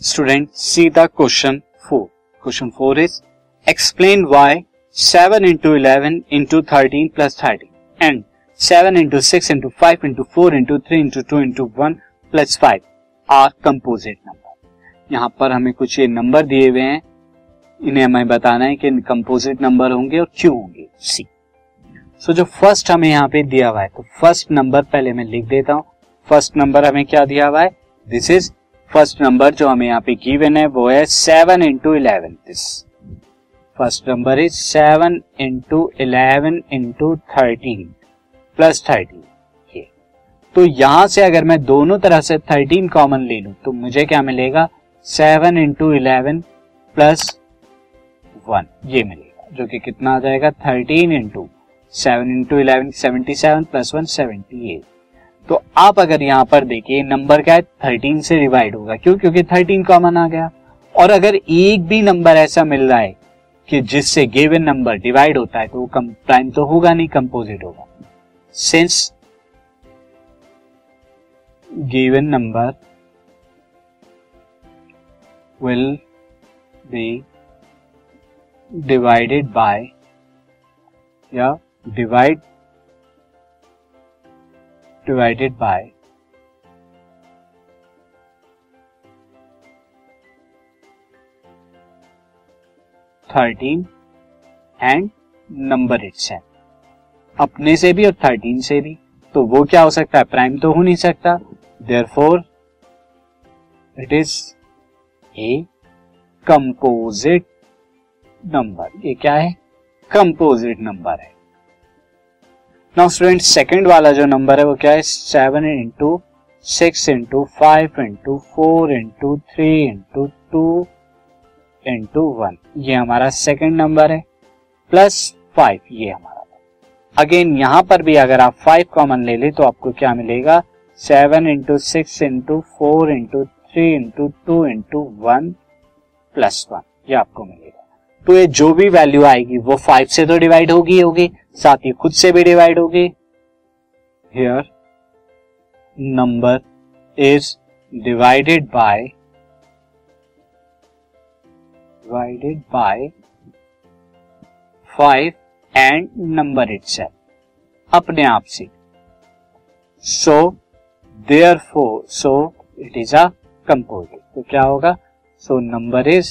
Student see the question four question four is explain why seven into eleven into thirteen plus thirteen and seven into six into five into four into three into two into one plus five are composite number यहाँ पर हमें कुछ ये number दिए हुए हैं। इन्हें हमें बताना है कि कंपोजिट नंबर होंगे और क्यों होंगे। सी सो जो फ़र्स्ट हमें यहाँ पे दिया हुआ है तो फ़र्स्ट नंबर पहले मैं लिख देता हूँ। फ़र्स्ट नंबर हमें क्या दिया हुआ है? दिस इज़ फ़र्स्ट नंबर जो हमें यहाँ पे गिवन है, वो है seven into eleven this first number is seven into eleven into thirteen plus thirteen तो यहाँ से अगर मैं दोनों तरह से थर्टीन कॉमन ले लू तो मुझे क्या मिलेगा? Seven into eleven plus one ये मिलेगा, जो कि कितना आ जाएगा? Thirteen into seven into eleven seventy seven plus one seventy eight तो आप अगर यहाँ पर देखिए नंबर क्या है? थर्टीन से डिवाइड होगा। क्यों? क्योंकि थर्टीन कॉमन आ गया। और अगर एक भी नंबर ऐसा मिल रहा है कि जिससे गिवन नंबर डिवाइड होता है तो वो प्राइम तो होगा नहीं कंपोजिट होगा। Since given number will be divided by या divide divided by thirteen and number it's अपने से भी और थर्टीन से भी। तो वो क्या हो सकता है? प्राइम तो हो नहीं सकता। Therefore it is a composite number ये क्या है? कंपोजिट नंबर है। नाउ स्टूडेंट सेकंड वाला जो नंबर है, वो क्या है? Seven into six into five into four into three into two into one ये हमारा सेकंड नंबर है प्लस फाइव ये हमारा। अगेन यहाँ पर भी अगर आप फाइव कॉमन ले ले तो आपको क्या मिलेगा? Seven into six into four into three into two into one plus one ये आपको मिलेगा। तो ये जो भी वैल्यू आएगी, वो फाइव से तो डिवाइड होगी होगी, साथ ही खुद से भी डिवाइड होगी। Here number is divided by divided by five and number it अपने आप से। So therefore so it is a composite तो क्या होगा? So number is